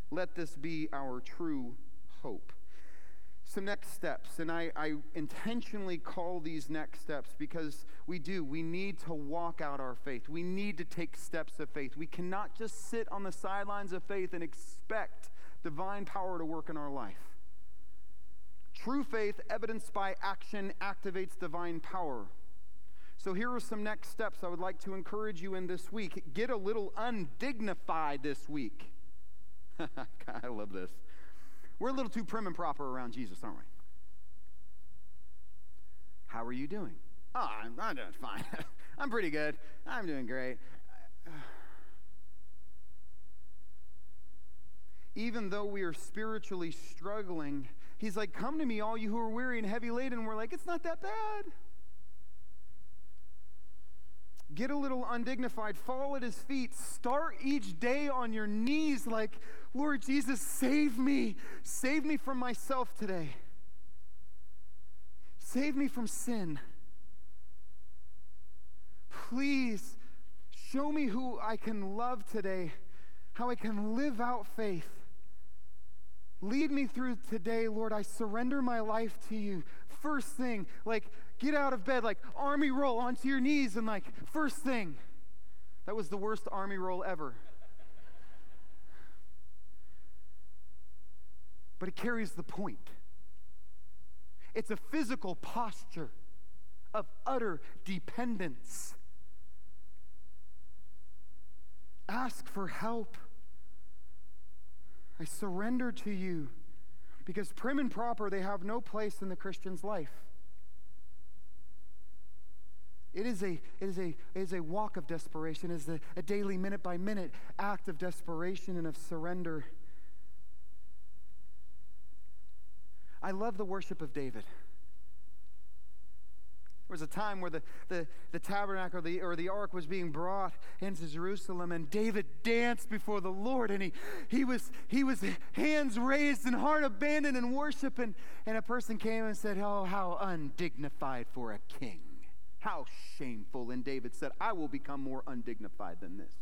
Let this be our true hope some next steps. And I, I, intentionally call these next steps because we do. We need to walk out our faith. We need to take steps of faith. We cannot just sit on the sidelines of faith and expect divine power to work in our life. True faith, evidenced by action, activates divine power. So here are some next steps I would like to encourage you in this week. Get a little undignified this week. <laughs> I love this. We're a little too prim and proper around Jesus, aren't we? How are you doing? Oh, I'm, I'm doing fine. <laughs> I'm pretty good. I'm doing great. Even though we are spiritually struggling, he's like, Come to me, all you who are weary and heavy laden. And we're like, It's not that bad. Get a little undignified, fall at his feet, start each day on your knees, like, Lord Jesus, save me. Save me from myself today. Save me from sin. Please show me who I can love today, how I can live out faith. Lead me through today, Lord. I surrender my life to you. First thing, like get out of bed, like army roll onto your knees, and like first thing. That was the worst army roll ever. But it carries the point. It's a physical posture of utter dependence. Ask for help. I surrender to you because prim and proper, they have no place in the Christian's life. It is a, it is a, it is a walk of desperation. It is a, a daily, minute by minute act of desperation and of surrender. I love the worship of David. There was a time where the, the, the tabernacle or the, or the ark was being brought into Jerusalem, and David danced before the Lord, and he, he, was, he was hands raised and heart abandoned in worship. And, and a person came and said, Oh, how undignified for a king. How shameful. And David said, I will become more undignified than this.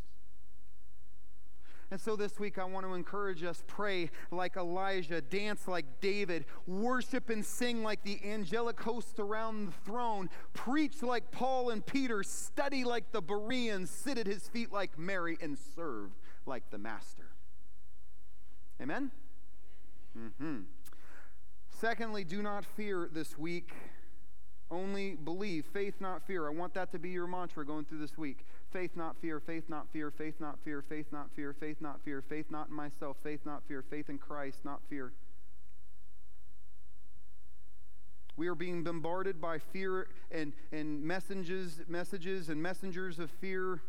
And so this week, I want to encourage us pray like Elijah, dance like David, worship and sing like the angelic host around the throne, preach like Paul and Peter, study like the Bereans, sit at his feet like Mary, and serve like the Master. Amen? Mm-hmm. Secondly, do not fear this week. Only believe, faith, not fear. I want that to be your mantra going through this week. Faith, not fear, faith, not fear, faith, not fear, faith, not fear, faith, not fear, faith, not in myself, faith, not fear, faith in Christ, not fear. We are being bombarded by fear and, and messages, messages and messengers of fear.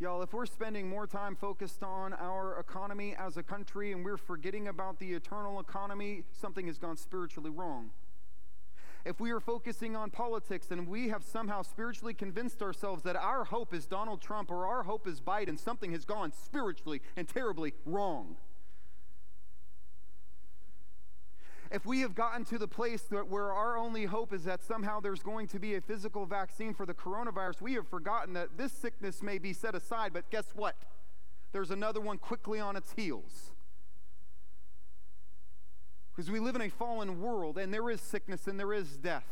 Y'all, if we're spending more time focused on our economy as a country and we're forgetting about the eternal economy, something has gone spiritually wrong if we are focusing on politics and we have somehow spiritually convinced ourselves that our hope is Donald Trump or our hope is Biden, something has gone spiritually and terribly wrong. If we have gotten to the place that where our only hope is that somehow there's going to be a physical vaccine for the coronavirus, we have forgotten that this sickness may be set aside, but guess what? There's another one quickly on its heels. Because we live in a fallen world and there is sickness and there is death.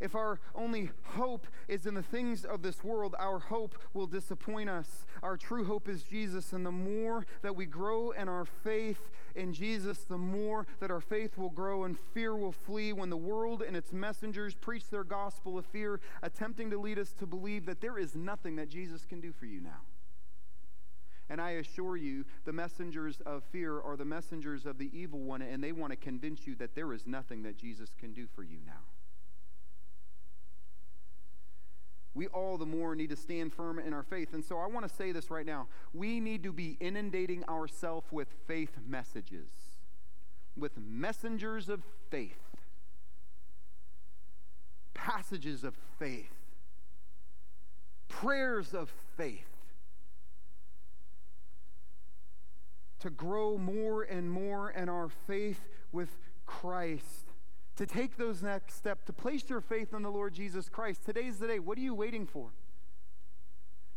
If our only hope is in the things of this world, our hope will disappoint us. Our true hope is Jesus, and the more that we grow in our faith in Jesus, the more that our faith will grow and fear will flee when the world and its messengers preach their gospel of fear, attempting to lead us to believe that there is nothing that Jesus can do for you now. And I assure you, the messengers of fear are the messengers of the evil one, and they want to convince you that there is nothing that Jesus can do for you now. We all the more need to stand firm in our faith. And so I want to say this right now. We need to be inundating ourselves with faith messages, with messengers of faith, passages of faith, prayers of faith to grow more and more in our faith with Christ. To take those next steps, to place your faith in the Lord Jesus Christ. Today's the day. What are you waiting for?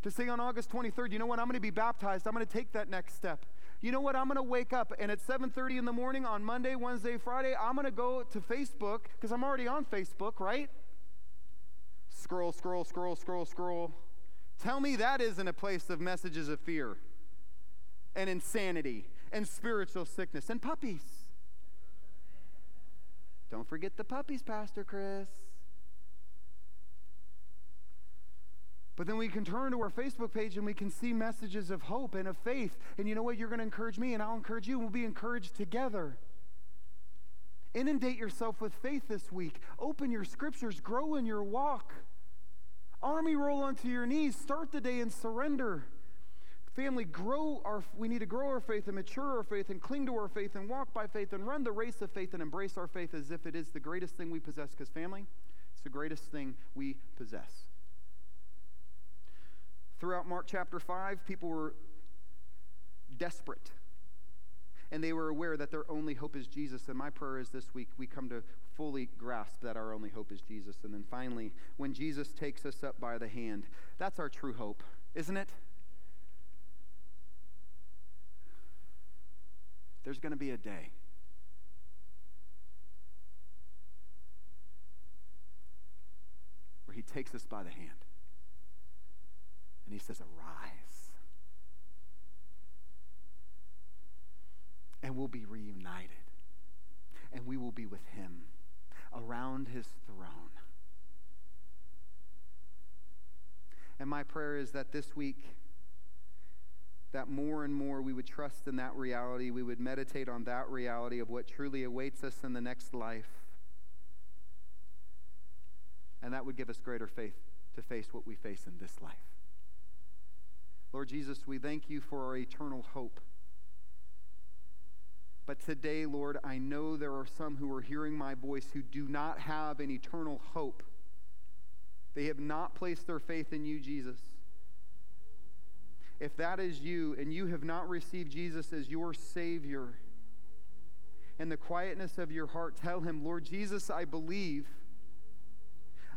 To say on August 23rd, you know what? I'm going to be baptized. I'm going to take that next step. You know what? I'm going to wake up and at 7:30 in the morning on Monday, Wednesday, Friday, I'm going to go to Facebook because I'm already on Facebook, right? Scroll, scroll, scroll, scroll, scroll. Tell me that isn't a place of messages of fear and insanity and spiritual sickness and puppies. Don't forget the puppies, Pastor Chris. But then we can turn to our Facebook page and we can see messages of hope and of faith. And you know what? You're going to encourage me, and I'll encourage you, and we'll be encouraged together. Inundate yourself with faith this week. Open your scriptures, grow in your walk. Army roll onto your knees. Start the day and surrender. Family, grow our, we need to grow our faith and mature our faith and cling to our faith and walk by faith and run the race of faith and embrace our faith as if it is the greatest thing we possess. Because, family, it's the greatest thing we possess. Throughout Mark chapter 5, people were desperate. And they were aware that their only hope is Jesus. And my prayer is this week we come to fully grasp that our only hope is Jesus. And then finally, when Jesus takes us up by the hand, that's our true hope, isn't it? There's going to be a day. Where he takes us by the hand and he says, Arise. And we'll be reunited and we will be with him around his throne. And my prayer is that this week, that more and more we would trust in that reality, we would meditate on that reality of what truly awaits us in the next life. And that would give us greater faith to face what we face in this life. Lord Jesus, we thank you for our eternal hope. But today, Lord, I know there are some who are hearing my voice who do not have an eternal hope. They have not placed their faith in you, Jesus. If that is you and you have not received Jesus as your Savior, in the quietness of your heart, tell him, Lord Jesus, I believe.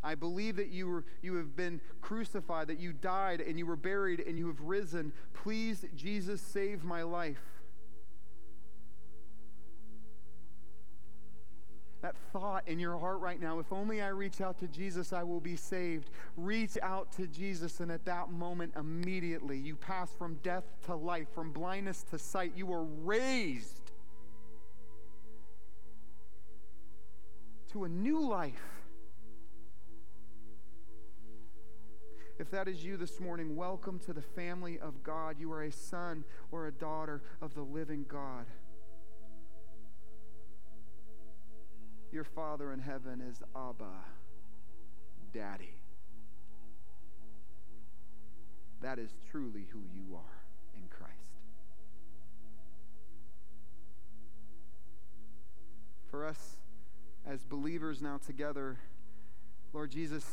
I believe that you, were, you have been crucified, that you died and you were buried and you have risen. Please, Jesus, save my life. That thought in your heart right now, if only I reach out to Jesus, I will be saved. Reach out to Jesus, and at that moment, immediately, you pass from death to life, from blindness to sight. You are raised to a new life. If that is you this morning, welcome to the family of God. You are a son or a daughter of the living God. Your Father in heaven is Abba, Daddy. That is truly who you are in Christ. For us as believers now together, Lord Jesus,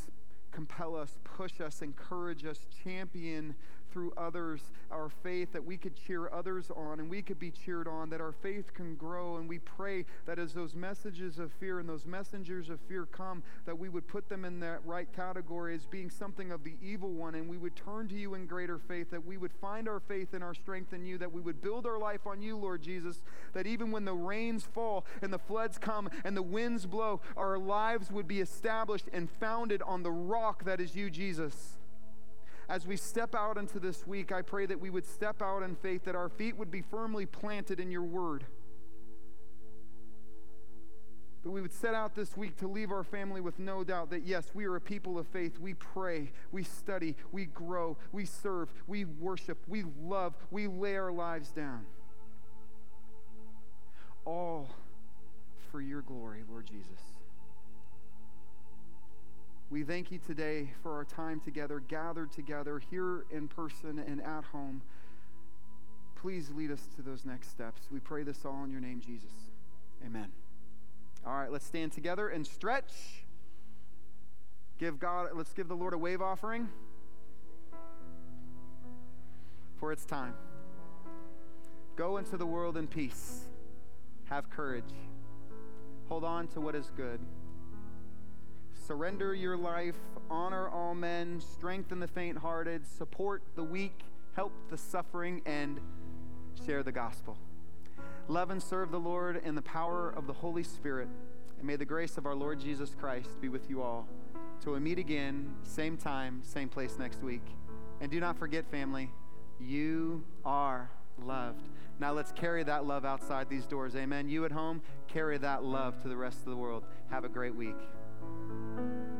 compel us, push us, encourage us, champion through others our faith, that we could cheer others on and we could be cheered on, that our faith can grow. And we pray that as those messages of fear and those messengers of fear come, that we would put them in that right category as being something of the evil one, and we would turn to you in greater faith, that we would find our faith and our strength in you, that we would build our life on you, Lord Jesus, that even when the rains fall and the floods come and the winds blow, our lives would be established and founded on the rock that is you, Jesus as we step out into this week, I pray that we would step out in faith, that our feet would be firmly planted in your word. That we would set out this week to leave our family with no doubt that, yes, we are a people of faith. We pray, we study, we grow, we serve, we worship, we love, we lay our lives down. All for your glory, Lord Jesus. We thank you today for our time together, gathered together here in person and at home. Please lead us to those next steps. We pray this all in your name, Jesus. Amen. All right, let's stand together and stretch. Give God, let's give the Lord a wave offering. For it's time. Go into the world in peace. Have courage. Hold on to what is good surrender your life, honor all men, strengthen the faint hearted, support the weak, help the suffering, and share the gospel. Love and serve the Lord in the power of the Holy Spirit. And may the grace of our Lord Jesus Christ be with you all. Till we meet again, same time, same place next week. And do not forget, family, you are loved. Now let's carry that love outside these doors. Amen. You at home, carry that love to the rest of the world. Have a great week. うん。